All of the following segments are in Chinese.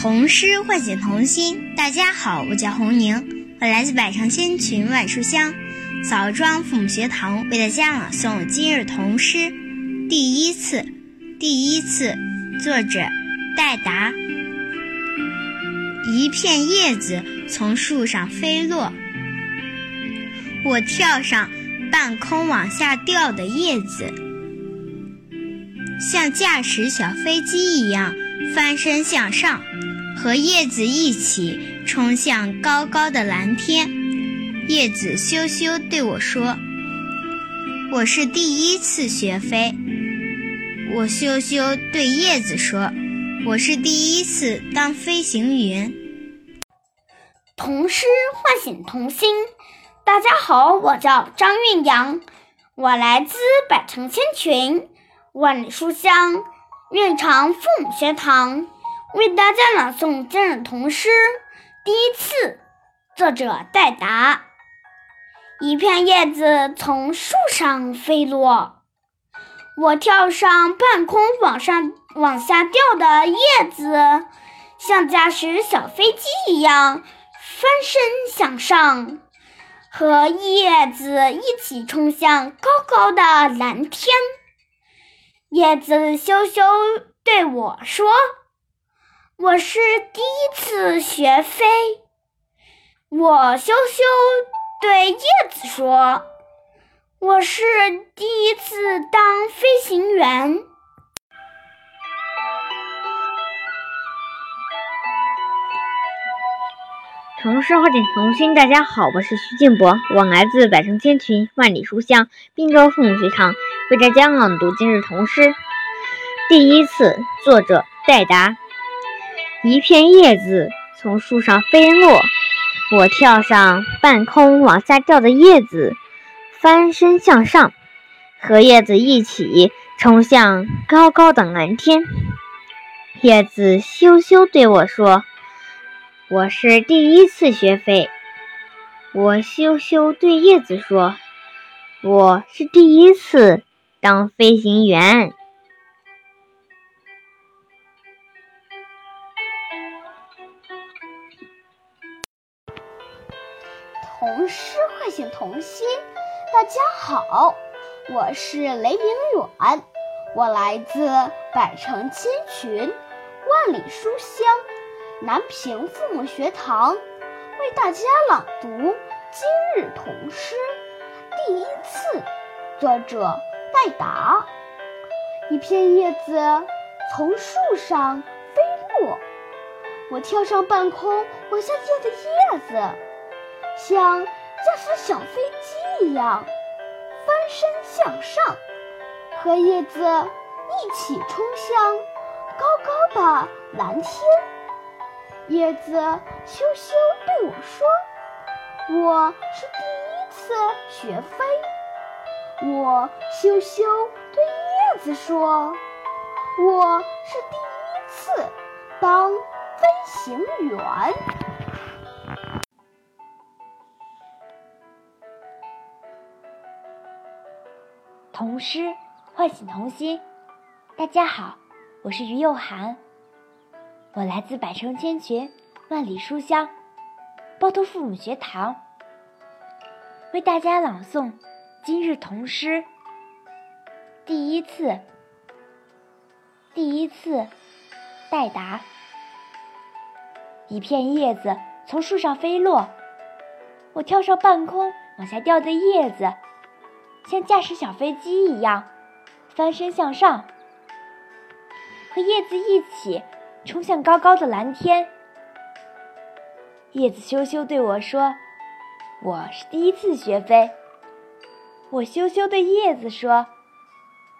童诗唤醒童心。大家好，我叫洪宁，我来自百城千群万书香枣庄父母学堂，为大家朗诵今日童诗。第一次，第一次，作者戴达。一片叶子从树上飞落，我跳上半空往下掉的叶子，像驾驶小飞机一样翻身向上。和叶子一起冲向高高的蓝天，叶子羞羞对我说：“我是第一次学飞。”我羞羞对叶子说：“我是第一次当飞行员。”童诗唤醒童心。大家好，我叫张韵阳，我来自百城千群，万里书香，蕴长父母学堂。为大家朗诵今日童诗。第一次，作者戴达。一片叶子从树上飞落，我跳上半空往上往下掉的叶子，像驾驶小飞机一样翻身向上，和叶子一起冲向高高的蓝天。叶子羞羞对我说。我是第一次学飞，我羞羞对叶子说：“我是第一次当飞行员。”童诗唤醒童心，大家好，我是徐静博，我来自百城千群，万里书香滨州父母学堂，为大家朗读今日童诗。第一次，作者戴达。一片叶子从树上飞落，我跳上半空往下掉的叶子，翻身向上，和叶子一起冲向高高的蓝天。叶子羞羞对我说：“我是第一次学飞。”我羞羞对叶子说：“我是第一次当飞行员。”童诗唤醒童心，大家好，我是雷明远，我来自百城千群，万里书香南平父母学堂，为大家朗读今日童诗。第一次，作者戴达。一片叶子从树上飞落，我跳上半空往下掉的叶子。像驾驶小飞机一样翻身向上，和叶子一起冲向高高的蓝天。叶子羞羞对我说：“我是第一次学飞。”我羞羞对叶子说：“我是第一次当飞行员。”童诗唤醒童心。大家好，我是于幼涵，我来自百城千群，万里书香包头父母学堂，为大家朗诵今日童诗。第一次，第一次，戴达。一片叶子从树上飞落，我跳上半空往下掉的叶子。像驾驶小飞机一样翻身向上，和叶子一起冲向高高的蓝天。叶子羞羞对我说：“我是第一次学飞。”我羞羞对叶子说：“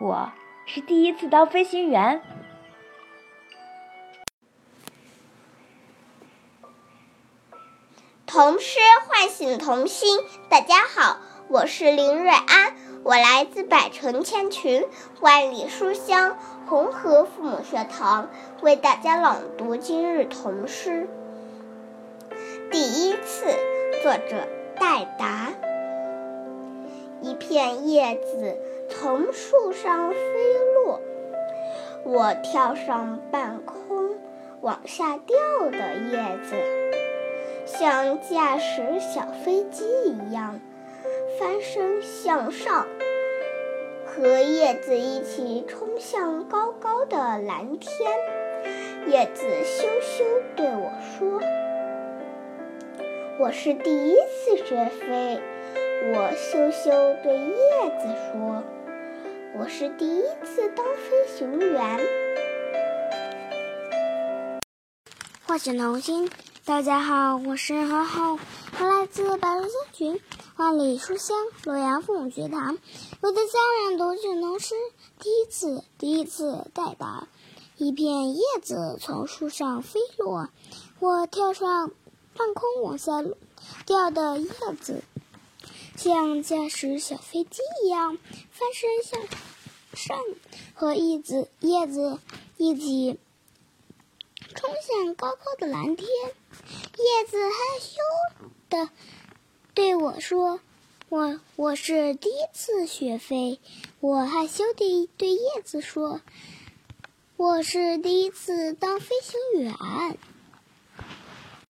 我是第一次当飞行员。”童诗唤醒童心，大家好。我是林瑞安，我来自百城千群，万里书香红河父母学堂，为大家朗读今日童诗。第一次，作者戴达。一片叶子从树上飞落，我跳上半空，往下掉的叶子，像驾驶小飞机一样翻身向上，和叶子一起冲向高高的蓝天。叶子羞羞对我说：“我是第一次学飞。”我羞羞对叶子说：“我是第一次当飞行员。”唤醒童心，大家好，我是何浩，我来自百乐千群万里书香洛阳父母学堂，我的家人读这童诗。第一次，第一次带答。一片叶子从树上飞落，我跳上半空往下掉的叶子。像驾驶小飞机一样翻身向上，和叶子叶子一起冲向高高的蓝天。叶子害羞的对我说：“我我是第一次学飞。”我害羞地对叶子说：“我是第一次当飞行员。”